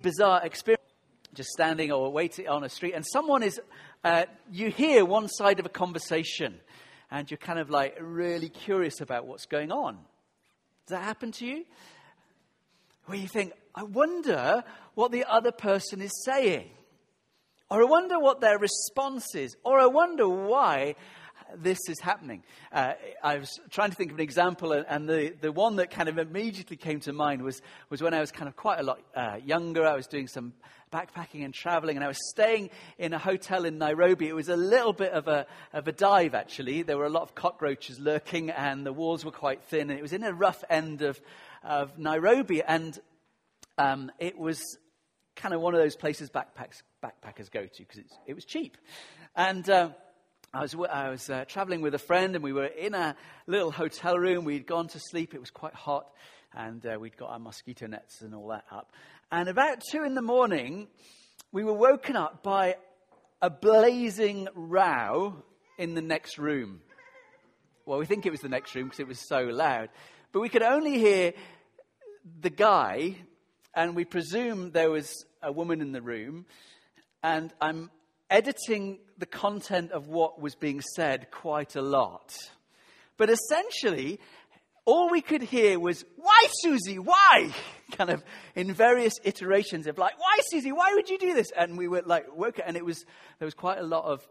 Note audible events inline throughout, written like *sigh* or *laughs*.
bizarre experience just standing or waiting on a street and someone is uh, you hear one side of a conversation and you're kind of like really curious about what's going on. Does that happen to you? Where you think i wonder what the other person is saying or i wonder what their response is or i wonder why this is happening. Uh, I was trying to think of an example, and the, the one that kind of immediately came to mind was, was when I was kind of quite a lot uh, younger. I was doing some backpacking and traveling, and I was staying in a hotel in Nairobi. It was a little bit of a, of a dive, actually. There were a lot of cockroaches lurking, and the walls were quite thin, and it was in a rough end of, of Nairobi, and um, it was kind of one of those places backpacks, backpackers go to because it was cheap. And uh, I was, I was uh, traveling with a friend, and we were in a little hotel room. We'd gone to sleep. It was quite hot, and uh, we'd got our mosquito nets and all that up. And about two in the morning, we were woken up by a blazing row in the next room. Well, we think it was the next room because it was so loud. But we could only hear the guy, and we presume there was a woman in the room. And I'm editing the content of what was being said quite a lot. But essentially, all we could hear was, Why, Susie? Why? *laughs* Kind of in various iterations of like, Why, Susie? Why would you do this? And we were like, work, and it was, there was quite a lot of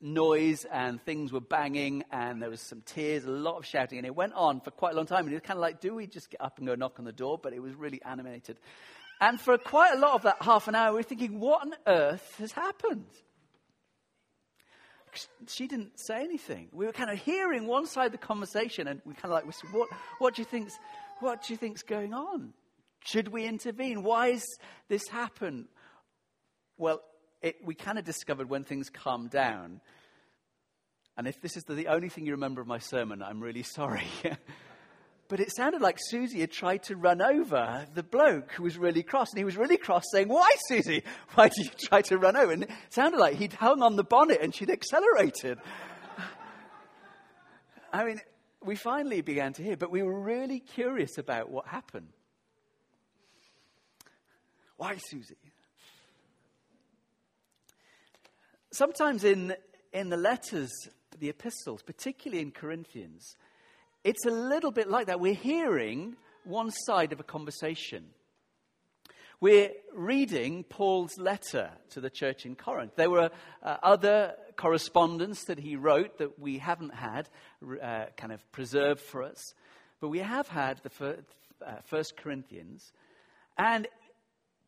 noise and things were banging and there was some tears, a lot of shouting. And it went on for quite a long time. And it was kind of like, Do we just get up and go knock on the door? But it was really animated. And for quite a lot of that half an hour, we were thinking, What on earth has happened? She didn't say anything. We were kind of hearing one side of the conversation, and we kind of like whispered, "What? What do you think's? What do you think's going on? Should we intervene? Why has this happened?" Well, it, we kind of discovered when things calmed down. And if this is the, the only thing you remember of my sermon, I'm really sorry. *laughs* But it sounded like Susie had tried to run over the bloke who was really cross. And he was really cross, saying, Why, Susie? Why did you try to run over? And it sounded like he'd hung on the bonnet and she'd accelerated. *laughs* I mean, we finally began to hear, but we were really curious about what happened. Why, Susie? Sometimes in, in the letters, the epistles, particularly in Corinthians, it's a little bit like that. We're hearing one side of a conversation. We're reading Paul's letter to the church in Corinth. There were uh, other correspondence that he wrote that we haven't had uh, kind of preserved for us, but we have had the first, uh, first Corinthians. And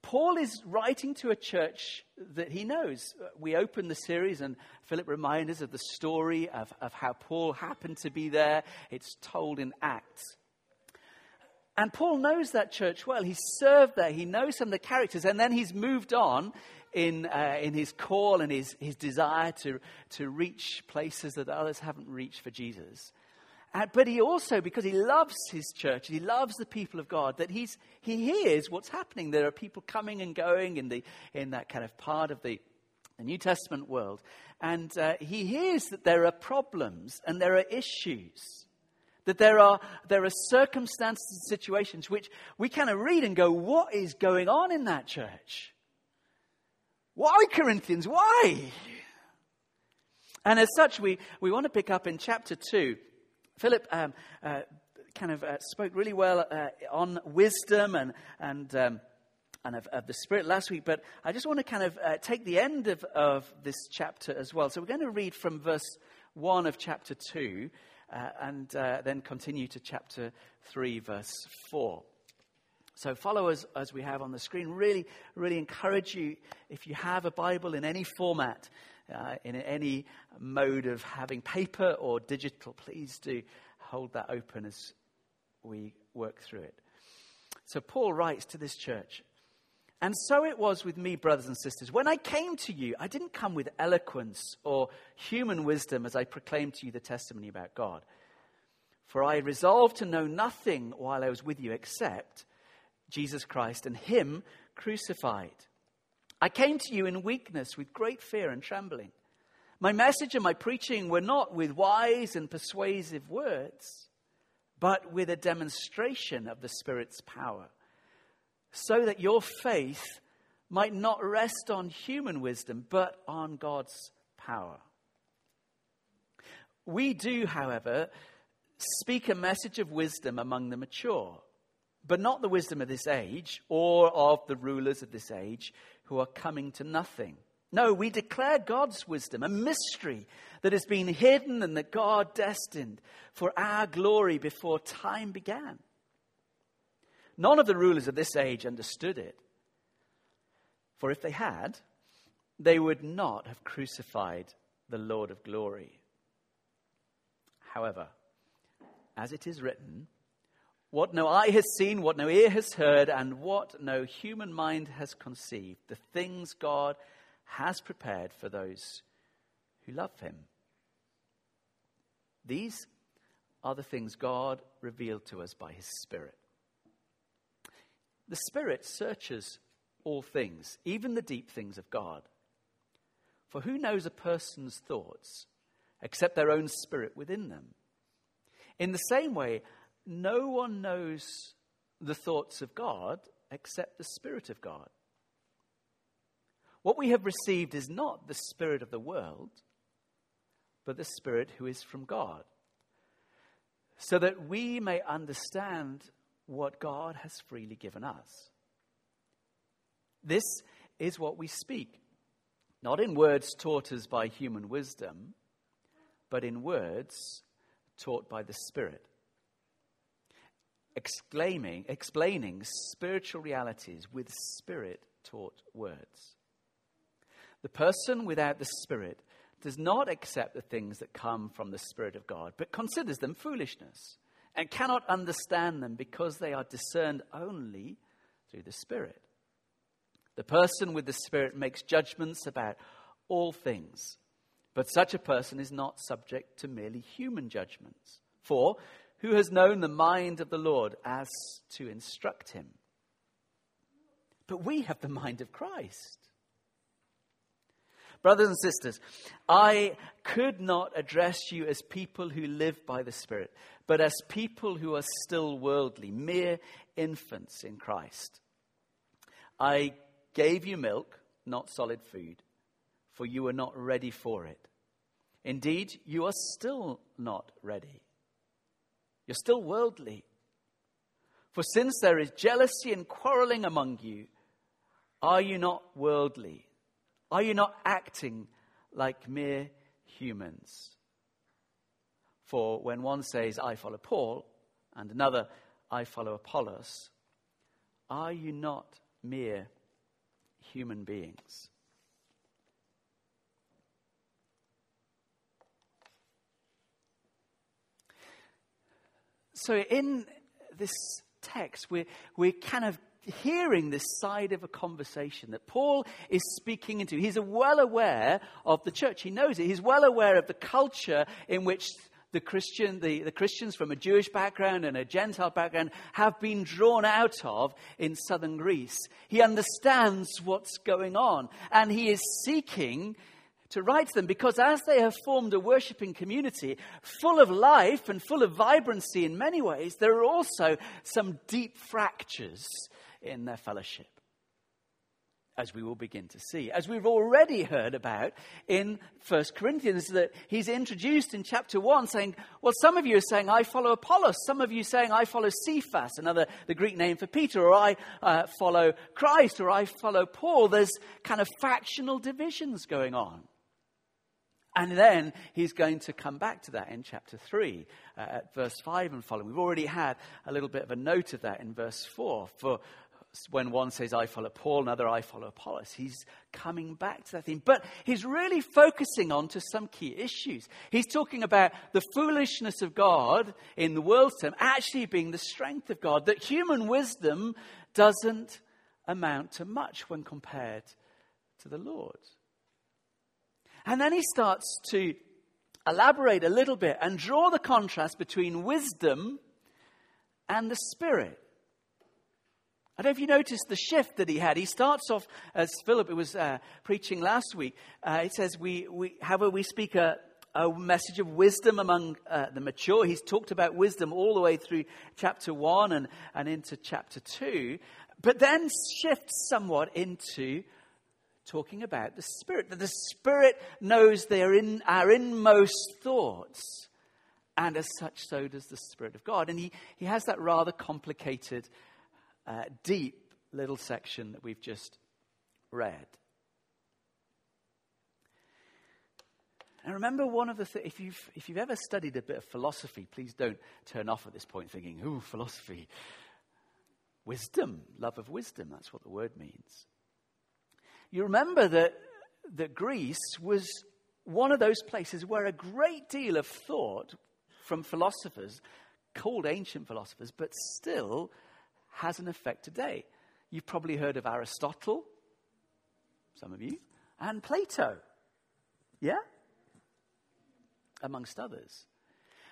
Paul is writing to a church that he knows. We open the series, and Philip reminds us of the story of, of how Paul happened to be there. It's told in Acts. And Paul knows that church well. He's served there, he knows some of the characters, and then he's moved on in, uh, in his call and his, his desire to, to reach places that others haven't reached for Jesus. Uh, but he also, because he loves his church, he loves the people of God, that he's, he hears what's happening. There are people coming and going in, the, in that kind of part of the, the New Testament world. And uh, he hears that there are problems and there are issues. That there are, there are circumstances and situations which we kind of read and go, what is going on in that church? Why, Corinthians? Why? And as such, we, we want to pick up in chapter 2 Philip um, uh, kind of uh, spoke really well uh, on wisdom and, and, um, and of, of, the Spirit last week, but I just want to kind of uh, take the end of, of this chapter as well. So we're going to read from verse 1 of chapter 2 uh, and uh, then continue to chapter 3, verse 4. So follow us as we have on the screen. Really, really encourage you, if you have a Bible in any format, uh, in any mode of having paper or digital, please do hold that open as we work through it. So, Paul writes to this church, and so it was with me, brothers and sisters. When I came to you, I didn't come with eloquence or human wisdom as I proclaimed to you the testimony about God. For I resolved to know nothing while I was with you except Jesus Christ and Him crucified. I came to you in weakness with great fear and trembling. My message and my preaching were not with wise and persuasive words, but with a demonstration of the Spirit's power, so that your faith might not rest on human wisdom, but on God's power. We do, however, speak a message of wisdom among the mature, but not the wisdom of this age or of the rulers of this age who are coming to nothing. No, we declare God's wisdom, a mystery that has been hidden and that God destined for our glory before time began. None of the rulers of this age understood it. For if they had, they would not have crucified the Lord of glory. However, as it is written, what no eye has seen, what no ear has heard, and what no human mind has conceived, the things God has prepared for those who love him. These are the things God revealed to us by his Spirit. The Spirit searches all things, even the deep things of God. For who knows a person's thoughts except their own spirit within them? In the same way, no one knows the thoughts of God except the Spirit of God. What we have received is not the Spirit of the world, but the Spirit who is from God, so that we may understand what God has freely given us. This is what we speak, not in words taught us by human wisdom, but in words taught by the Spirit. Exclaiming, explaining spiritual realities with spirit taught words. The person without the Spirit does not accept the things that come from the Spirit of God, but considers them foolishness and cannot understand them because they are discerned only through the Spirit. The person with the Spirit makes judgments about all things, but such a person is not subject to merely human judgments. For who has known the mind of the Lord as to instruct him? But we have the mind of Christ. Brothers and sisters, I could not address you as people who live by the Spirit, but as people who are still worldly, mere infants in Christ. I gave you milk, not solid food, for you were not ready for it. Indeed, you are still not ready. You're still worldly. For since there is jealousy and quarreling among you, are you not worldly? Are you not acting like mere humans? For when one says, I follow Paul, and another, I follow Apollos, are you not mere human beings? So, in this text, we're, we're kind of hearing this side of a conversation that Paul is speaking into. He's well aware of the church. He knows it. He's well aware of the culture in which the Christian, the, the Christians from a Jewish background and a Gentile background have been drawn out of in southern Greece. He understands what's going on and he is seeking to write to them because as they have formed a worshipping community full of life and full of vibrancy in many ways, there are also some deep fractures in their fellowship. As we will begin to see, as we've already heard about in 1 Corinthians, that he's introduced in chapter 1 saying, Well, some of you are saying, I follow Apollos. Some of you saying, I follow Cephas, another, the Greek name for Peter, or I uh, follow Christ, or I follow Paul. There's kind of factional divisions going on. And then he's going to come back to that in chapter 3, uh, at verse 5 and following. We've already had a little bit of a note of that in verse 4. For when one says, I follow Paul, another, I follow Apollos. He's coming back to that theme. But he's really focusing on to some key issues. He's talking about the foolishness of God in the world's term actually being the strength of God, that human wisdom doesn't amount to much when compared to the Lord. And then he starts to elaborate a little bit and draw the contrast between wisdom and the Spirit. I don't know if you noticed the shift that he had. He starts off, as Philip was uh, preaching last week, uh, it says, we, we, however, we speak a, a message of wisdom among uh, the mature. He's talked about wisdom all the way through chapter 1 and, and into chapter 2. but then shifts somewhat into talking about the Spirit, that the Spirit knows they're in our inmost thoughts. And as such, so does the Spirit of God. And he, he has that rather complicated, uh, deep little section that we've just read. And remember, one of the things, if you've, if you've ever studied a bit of philosophy, please don't turn off at this point thinking, ooh, philosophy. Wisdom, love of wisdom, that's what the word means. You remember that, that Greece was one of those places where a great deal of thought from philosophers, called ancient philosophers, but still has an effect today. You've probably heard of Aristotle, some of you, and Plato. Yeah? Amongst others.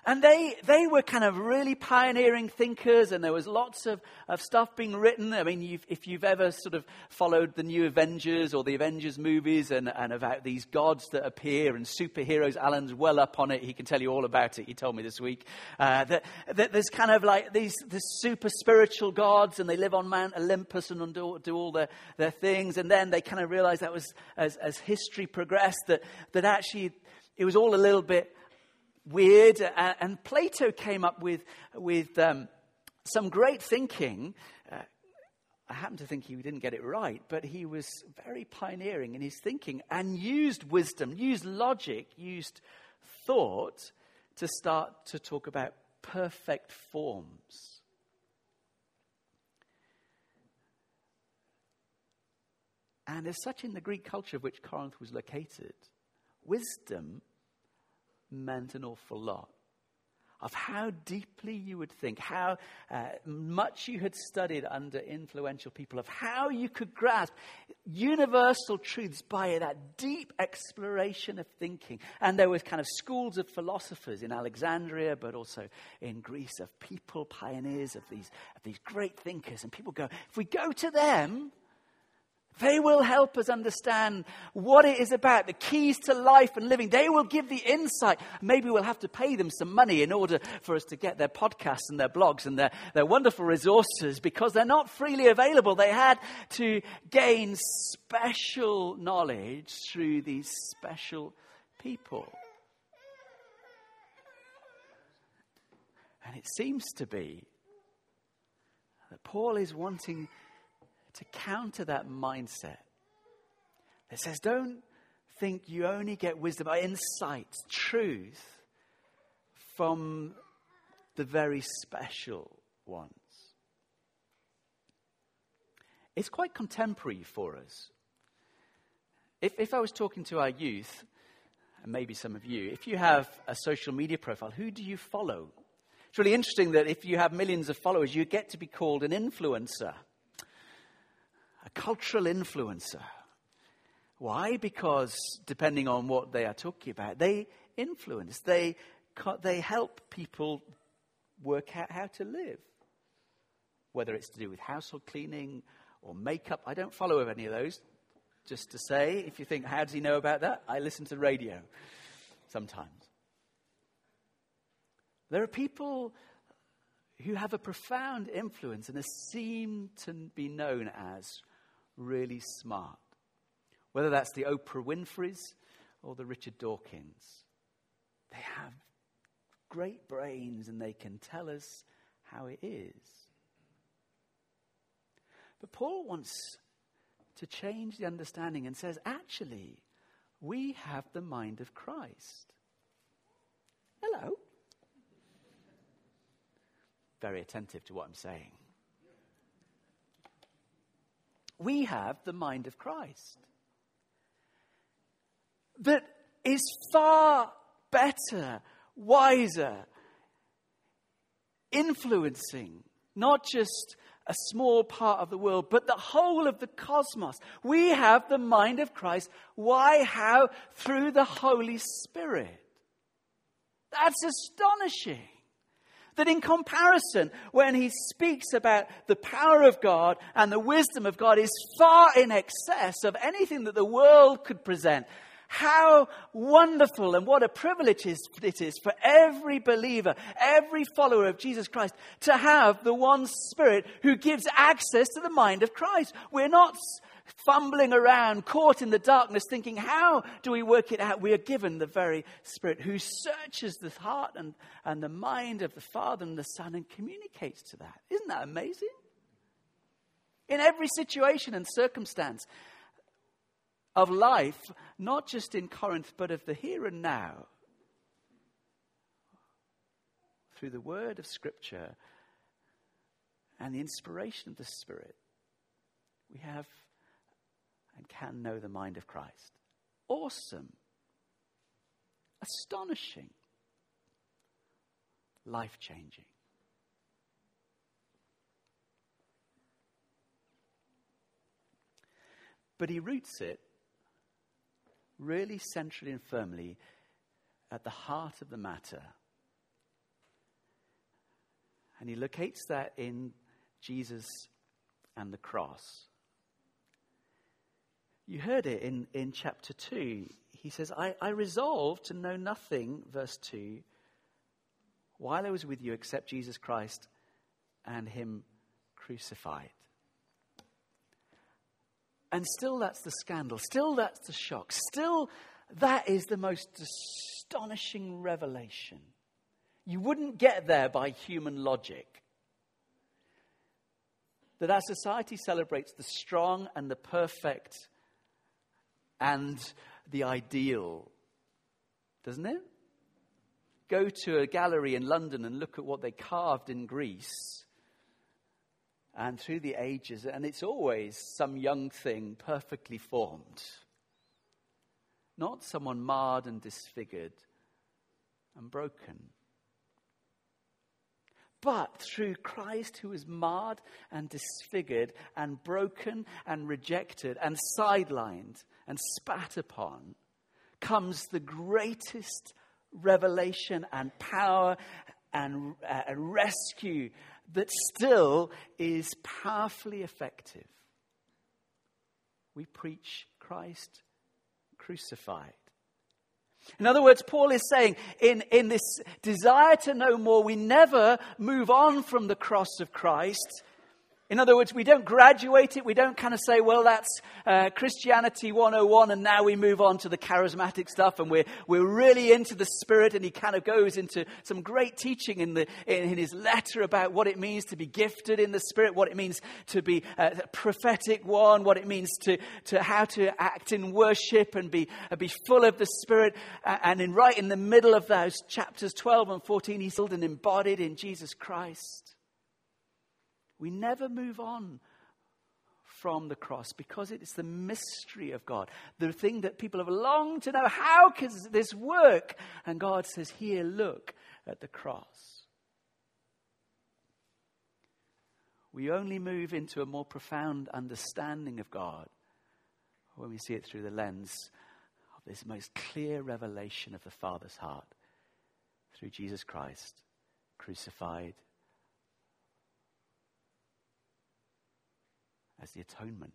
And they, they were kind of really pioneering thinkers, and there was lots of, of stuff being written. I mean, you've, if you've ever sort of followed the new Avengers or the Avengers movies and, and about these gods that appear and superheroes, Alan's well up on it. He can tell you all about it. He told me this week. Uh, that, that there's kind of like these, these super spiritual gods, and they live on Mount Olympus and do, do all their, their things. And then they kind of realized that was, as, as history progressed, that, that actually it was all a little bit weird. And Plato came up with, with um, some great thinking. Uh, I happen to think he didn't get it right, but he was very pioneering in his thinking and used wisdom, used logic, used thought to start to talk about perfect forms. And as such, in the Greek culture of which Corinth was located, wisdom meant an awful lot of how deeply you would think, how uh, much you had studied under influential people, of how you could grasp universal truths by that deep exploration of thinking. And there was kind of schools of philosophers in Alexandria, but also in Greece, of people, pioneers of these, of these great thinkers. And people go, if we go to them, they will help us understand what it is about, the keys to life and living. They will give the insight. Maybe we'll have to pay them some money in order for us to get their podcasts and their blogs and their, their wonderful resources because they're not freely available. They had to gain special knowledge through these special people. And it seems to be that Paul is wanting to counter that mindset that says, don't think you only get wisdom, or insight, truth from the very special ones. It's quite contemporary for us. If, if I was talking to our youth, and maybe some of you, if you have a social media profile, who do you follow? It's really interesting that if you have millions of followers, you get to be called an influencer a cultural influencer. Why? Because depending on what they are talking about, they influence, they, they help people work out how to live. Whether it's to do with household cleaning or makeup, I don't follow any of those. Just to say, if you think, how does he know about that? I listen to radio sometimes. There are people who have a profound influence and seen to be known as really smart. Whether that's the Oprah Winfreys or the Richard Dawkins, they have great brains and they can tell us how it is. But Paul wants to change the understanding and says, actually, we have the mind of Christ. Hello. Very attentive to what I'm saying we have the mind of Christ. That is far better, wiser, influencing not just a small part of the world, but the whole of the cosmos. We have the mind of Christ. Why? How? Through the Holy Spirit. That's astonishing that in comparison, when he speaks about the power of God and the wisdom of God, is far in excess of anything that the world could present. How wonderful and what a privilege it is for every believer, every follower of Jesus Christ to have the one Spirit who gives access to the mind of Christ. We're not fumbling around, caught in the darkness, thinking, how do we work it out? We are given the very Spirit who searches the heart and, and the mind of the Father and the Son and communicates to that. Isn't that amazing? In every situation and circumstance of life, not just in Corinth, but of the here and now, through the word of Scripture and the inspiration of the Spirit, we have can know the mind of Christ. Awesome. Astonishing. Life changing. But he roots it really centrally and firmly at the heart of the matter. And he locates that in Jesus and the cross. You heard it in, in chapter 2. He says, I, I resolved to know nothing, verse 2, while I was with you except Jesus Christ and Him crucified. And still, that's the scandal. Still, that's the shock. Still, that is the most astonishing revelation. You wouldn't get there by human logic. That our society celebrates the strong and the perfect and the ideal, doesn't it? Go to a gallery in London and look at what they carved in Greece and through the ages, and it's always some young thing perfectly formed, not someone marred and disfigured and broken. But through Christ, who was marred and disfigured and broken and rejected and sidelined and spat upon, comes the greatest revelation and power and uh, rescue that still is powerfully effective. We preach Christ crucified. In other words, Paul is saying, in, in this desire to know more, we never move on from the cross of Christ in other words, we don't graduate it. We don't kind of say, well, that's uh, Christianity 101, and now we move on to the charismatic stuff, and we're, we're really into the Spirit. And he kind of goes into some great teaching in, the, in, in his letter about what it means to be gifted in the Spirit, what it means to be a prophetic one, what it means to, to how to act in worship and be, uh, be full of the Spirit. and in, right in the middle of those chapters 12 and 14, he's filled and embodied in Jesus Christ. We never move on from the cross because it is the mystery of God, the thing that people have longed to know. How can this work? And God says, Here, look at the cross. We only move into a more profound understanding of God when we see it through the lens of this most clear revelation of the Father's heart through Jesus Christ, crucified as the atonement.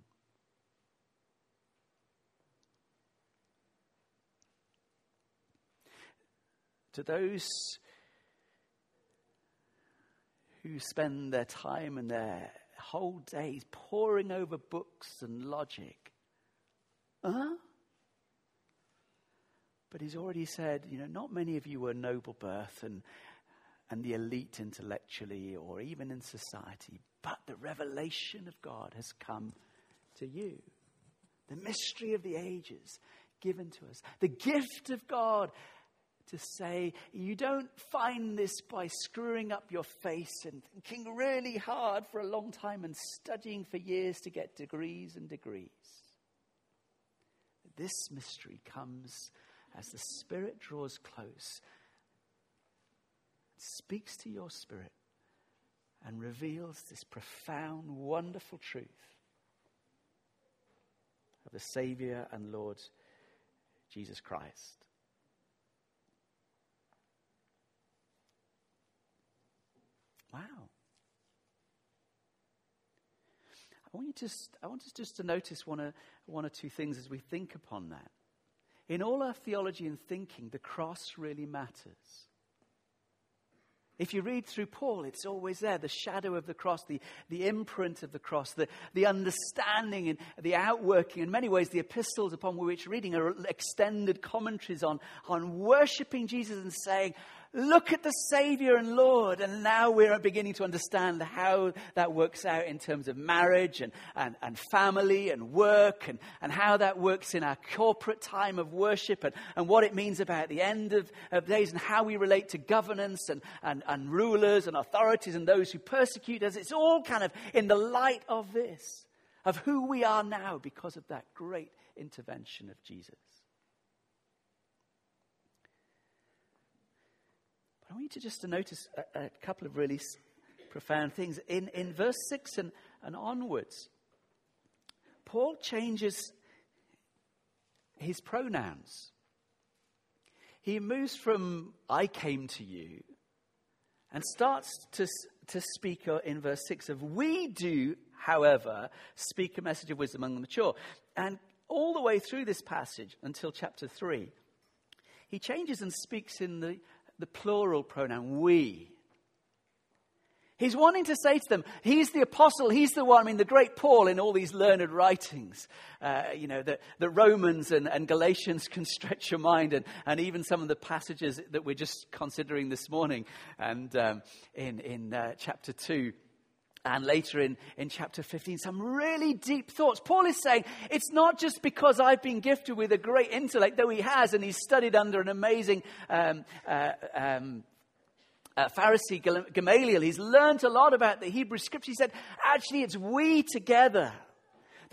To those who spend their time and their whole days poring over books and logic, huh? But he's already said, you know, not many of you were noble birth and, and the elite intellectually or even in society, but the revelation of God has come to you. The mystery of the ages given to us. The gift of God to say, you don't find this by screwing up your face and thinking really hard for a long time and studying for years to get degrees and degrees. This mystery comes as the Spirit draws close, speaks to your spirit and reveals this profound, wonderful truth of the Savior and Lord Jesus Christ. Wow. I want you to, I want us just to notice one or, one or two things as we think upon that. in all our theology and thinking, the cross really matters. If you read through Paul, it's always there the shadow of the cross, the, the imprint of the cross, the, the understanding and the outworking. In many ways, the epistles upon which we're reading are extended commentaries on, on worshipping Jesus and saying, Look at the Savior and Lord. And now we're beginning to understand how that works out in terms of marriage and, and, and family and work and, and how that works in our corporate time of worship and, and what it means about the end of, of days and how we relate to governance and, and, and rulers and authorities and those who persecute us. It's all kind of in the light of this, of who we are now because of that great intervention of Jesus. I want you to just to notice a, a couple of really profound things. In, in verse 6 and, and onwards, Paul changes his pronouns. He moves from I came to you and starts to, to speak uh, in verse 6 of we do, however, speak a message of wisdom among the mature. And all the way through this passage until chapter 3, he changes and speaks in the the plural pronoun, we. He's wanting to say to them, he's the apostle, he's the one, I mean, the great Paul in all these learned writings, uh, you know, the, the Romans and, and, Galatians can stretch your mind, and, and even some of the passages that we're just considering this morning, and um, in, in uh, chapter 2 and later in, in chapter 15, some really deep thoughts. Paul is saying it's not just because I've been gifted with a great intellect, though he has, and he's studied under an amazing um, uh, um, uh, Pharisee Gamaliel. He's learned a lot about the Hebrew scripture. He said, actually, it's we together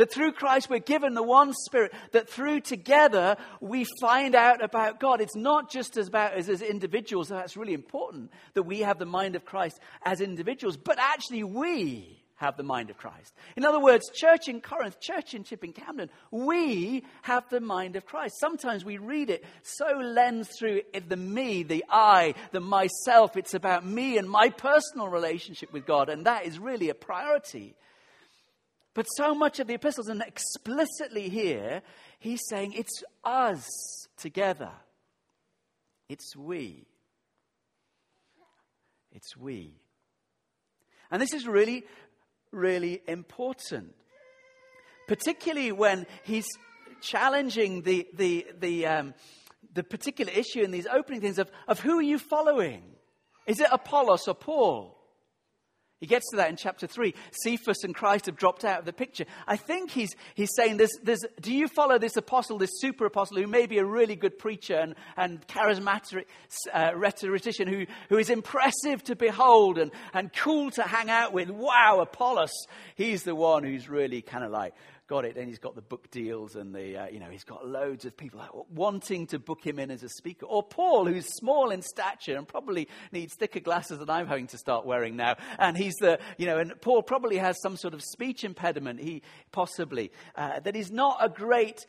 that through Christ we're given the one Spirit, that through together we find out about God. It's not just about as, as individuals, that's really important that we have the mind of Christ as individuals, but actually we have the mind of Christ. In other words, church in Corinth, church in Chipping Campden, we have the mind of Christ. Sometimes we read it so lens through the me, the I, the myself. It's about me and my personal relationship with God, and that is really a priority. But so much of the epistles, and explicitly here, he's saying it's us together. It's we. It's we. And this is really, really important. Particularly when he's challenging the, the, the, um, the particular issue in these opening things of, of who are you following? Is it Apollos or Paul? He gets to that in chapter 3. Cephas and Christ have dropped out of the picture. I think he's, he's saying, there's, there's, Do you follow this apostle, this super apostle, who may be a really good preacher and, and charismatic uh, rhetorician who, who is impressive to behold and, and cool to hang out with? Wow, Apollos, he's the one who's really kind of like got it. And he's got the book deals and the, uh, you know, he's got loads of people wanting to book him in as a speaker. Or Paul, who's small in stature and probably needs thicker glasses than I'm having to start wearing now. And he's the, you know, and Paul probably has some sort of speech impediment, he possibly, uh, that he's not a great,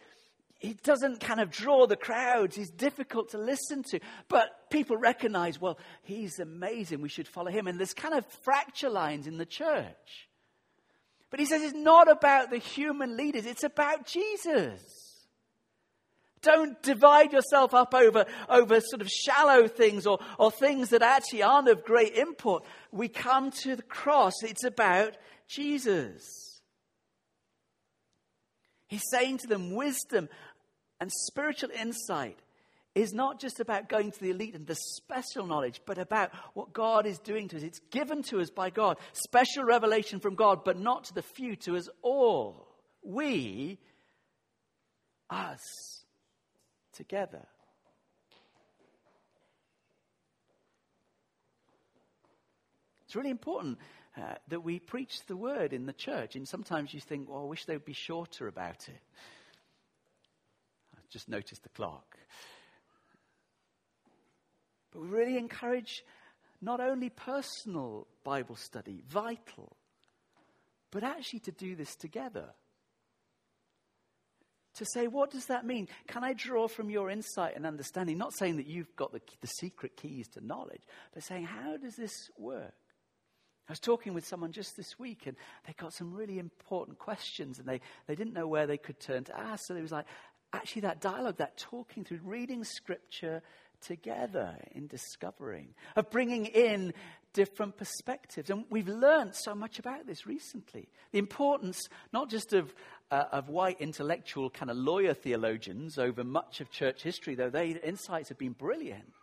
he doesn't kind of draw the crowds. He's difficult to listen to. But people recognize, well, he's amazing. We should follow him. And there's kind of fracture lines in the church. But he says it's not about the human leaders, it's about Jesus. Don't divide yourself up over, over sort of shallow things or, or things that actually aren't of great import. We come to the cross, it's about Jesus. He's saying to them, wisdom and spiritual insight is not just about going to the elite and the special knowledge, but about what God is doing to us. It's given to us by God, special revelation from God, but not to the few, to us all. We, us, together. It's really important uh, that we preach the word in the church. And sometimes you think, well, I wish they would be shorter about it. I just noticed the clock. But we really encourage not only personal Bible study, vital, but actually to do this together. To say, what does that mean? Can I draw from your insight and understanding? Not saying that you've got the, the secret keys to knowledge, but saying, how does this work? I was talking with someone just this week, and they got some really important questions, and they, they didn't know where they could turn to ask. So it was like, actually that dialogue, that talking through, reading scripture together in discovering, of bringing in different perspectives. And we've learned so much about this recently. The importance not just of, uh, of white intellectual kind of lawyer theologians over much of church history, though their insights have been brilliant,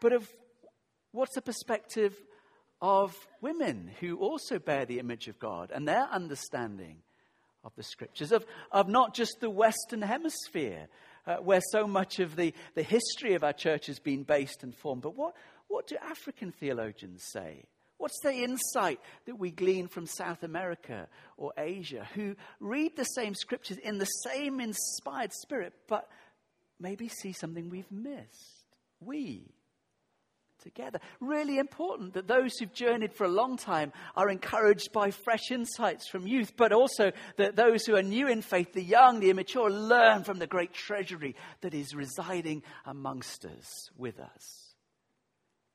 but of what's the perspective of women who also bear the image of God and their understanding of the scriptures, of, of not just the Western Hemisphere, uh, where so much of the, the history of our church has been based and formed, but what, what do African theologians say? What's the insight that we glean from South America or Asia, who read the same scriptures in the same inspired spirit, but maybe see something we've missed? We, together. Really important that those who've journeyed for a long time are encouraged by fresh insights from youth, but also that those who are new in faith, the young, the immature, learn from the great treasury that is residing amongst us, with us,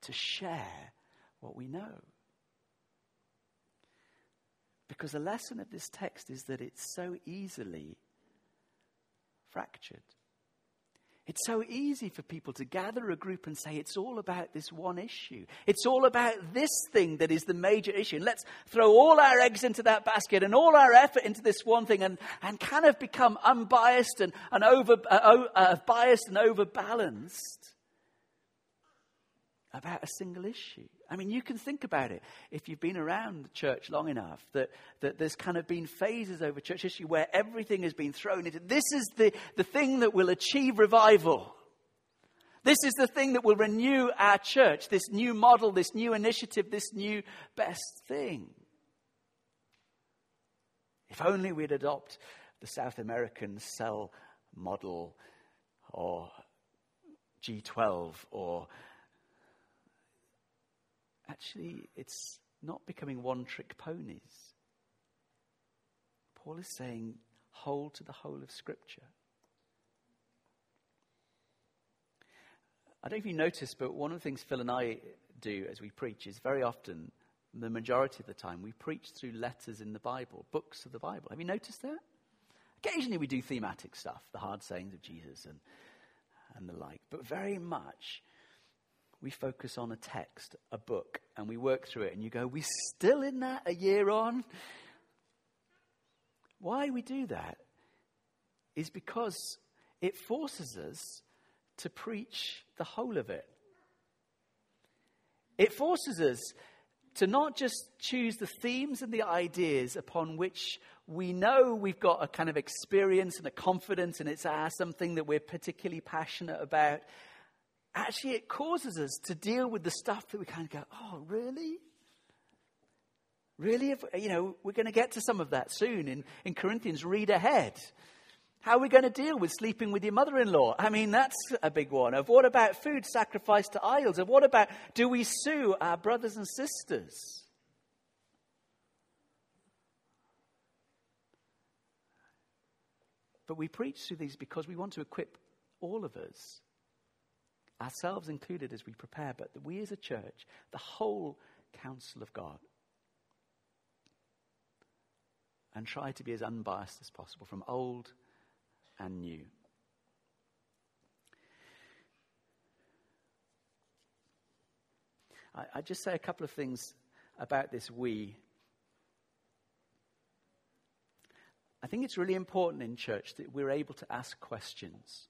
to share what we know. Because the lesson of this text is that it's so easily fractured. It's so easy for people to gather a group and say it's all about this one issue. It's all about this thing that is the major issue. And let's throw all our eggs into that basket and all our effort into this one thing and, and kind of become unbiased and, and over, uh, uh, biased and overbalanced about a single issue. I mean, you can think about it if you've been around the church long enough that, that there's kind of been phases over church history where everything has been thrown into this is the, the thing that will achieve revival. This is the thing that will renew our church, this new model, this new initiative, this new best thing. If only we'd adopt the South American cell model or G12 or actually, it's not becoming one trick ponies. Paul is saying, hold to the whole of Scripture. I don't know if you noticed, but one of the things Phil and I do as we preach is very often, the majority of the time, we preach through letters in the Bible, books of the Bible. Have you noticed that? Occasionally we do thematic stuff, the hard sayings of Jesus and, and the like, but very much we focus on a text, a book, and we work through it, and you go, We're still in that a year on? Why we do that is because it forces us to preach the whole of it. It forces us to not just choose the themes and the ideas upon which we know we've got a kind of experience and a confidence, and it's uh, something that we're particularly passionate about, actually it causes us to deal with the stuff that we kind of go, oh, really? Really? If, you know, we're going to get to some of that soon in, in Corinthians. Read ahead. How are we going to deal with sleeping with your mother in law? I mean, that's a big one. Of what about food sacrificed to idols? Of what about do we sue our brothers and sisters? But we preach through these because we want to equip all of us ourselves included as we prepare, but that we as a church, the whole counsel of God. And try to be as unbiased as possible from old and new. I, I just say a couple of things about this we. I think it's really important in church that we're able to ask questions.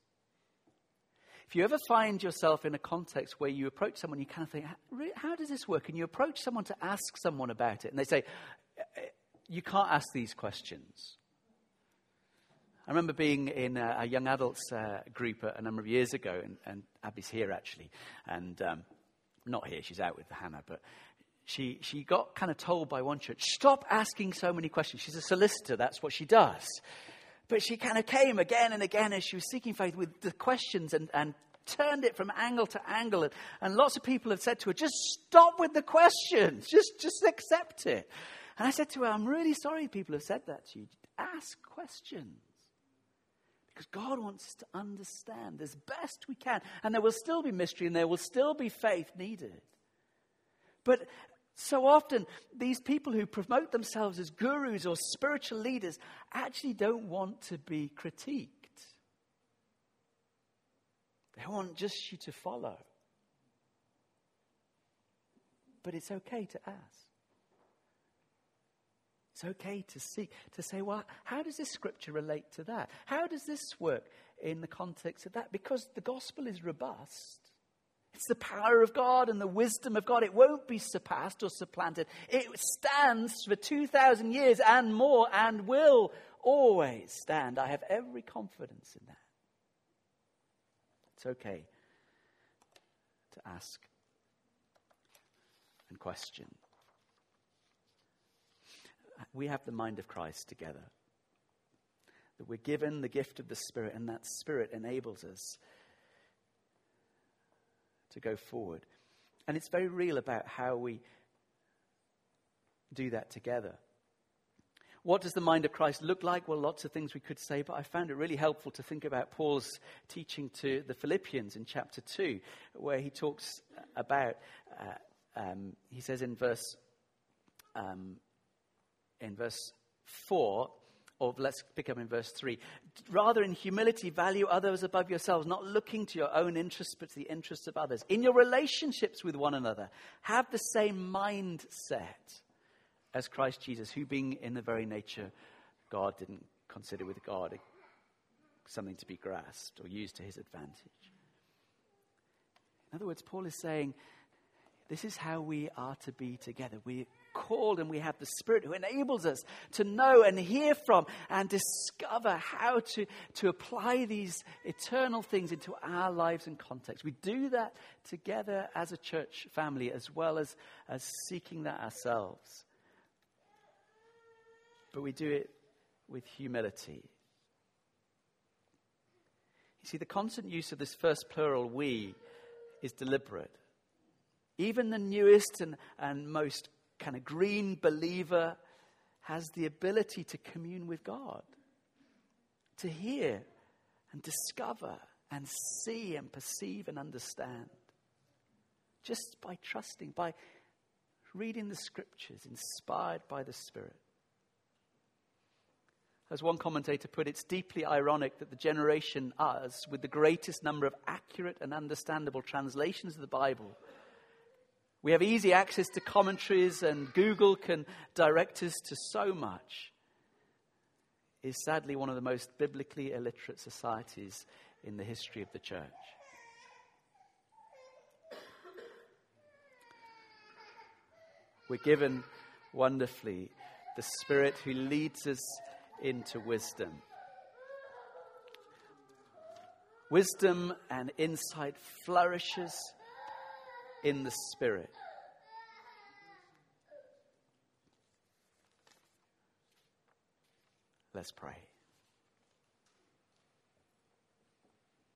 If you ever find yourself in a context where you approach someone, you kind of think, how does this work? And you approach someone to ask someone about it, and they say, uh, uh, you can't ask these questions. I remember being in a, a young adults uh, group a, a, number of years ago, and, and Abby's here actually, and um, not here, she's out with Hannah, but she, she got kind of told by one church, stop asking so many questions. She's a solicitor, that's what she does. But she kind of came again and again as she was seeking faith with the questions and, and turned it from angle to angle. And, and lots of people have said to her, just stop with the questions, just, just accept it. And I said to her, I'm really sorry people have said that to you. Ask questions. Because God wants us to understand as best we can. And there will still be mystery and there will still be faith needed. But so often, these people who promote themselves as gurus or spiritual leaders actually don't want to be critiqued. They want just you to follow. But it's okay to ask. It's okay to seek, to say, well, how does this scripture relate to that? How does this work in the context of that? Because the gospel is robust. It's the power of God and the wisdom of God. It won't be surpassed or supplanted. It stands for 2,000 years and more and will always stand. I have every confidence in that. It's okay to ask and question. We have the mind of Christ together. That we're given the gift of the Spirit, and that Spirit enables us to go forward. And it's very real about how we do that together. What does the mind of Christ look like? Well, lots of things we could say, but I found it really helpful to think about Paul's teaching to the Philippians in chapter 2, where he talks about, uh, um, he says in verse, um, in verse 4, or let's pick up in verse 3. Rather, in humility, value others above yourselves, not looking to your own interests, but to the interests of others. In your relationships with one another, have the same mindset as Christ Jesus, who, being in the very nature God, didn't consider with God something to be grasped or used to his advantage. In other words, Paul is saying, this is how we are to be together. We called and we have the Spirit who enables us to know and hear from and discover how to, to apply these eternal things into our lives and context. We do that together as a church family as well as, as seeking that ourselves. But we do it with humility. You see, the constant use of this first plural, we, is deliberate. Even the newest and, and most kind of green believer has the ability to commune with God, to hear and discover and see and perceive and understand. Just by trusting, by reading the scriptures, inspired by the Spirit. As one commentator put it, it's deeply ironic that the generation, us, with the greatest number of accurate and understandable translations of the Bible, we have easy access to commentaries, and Google can direct us to so much. Is sadly one of the most biblically illiterate societies in the history of the church. We're given wonderfully the Spirit who leads us into wisdom. Wisdom and insight flourishes in the Spirit. Let's pray.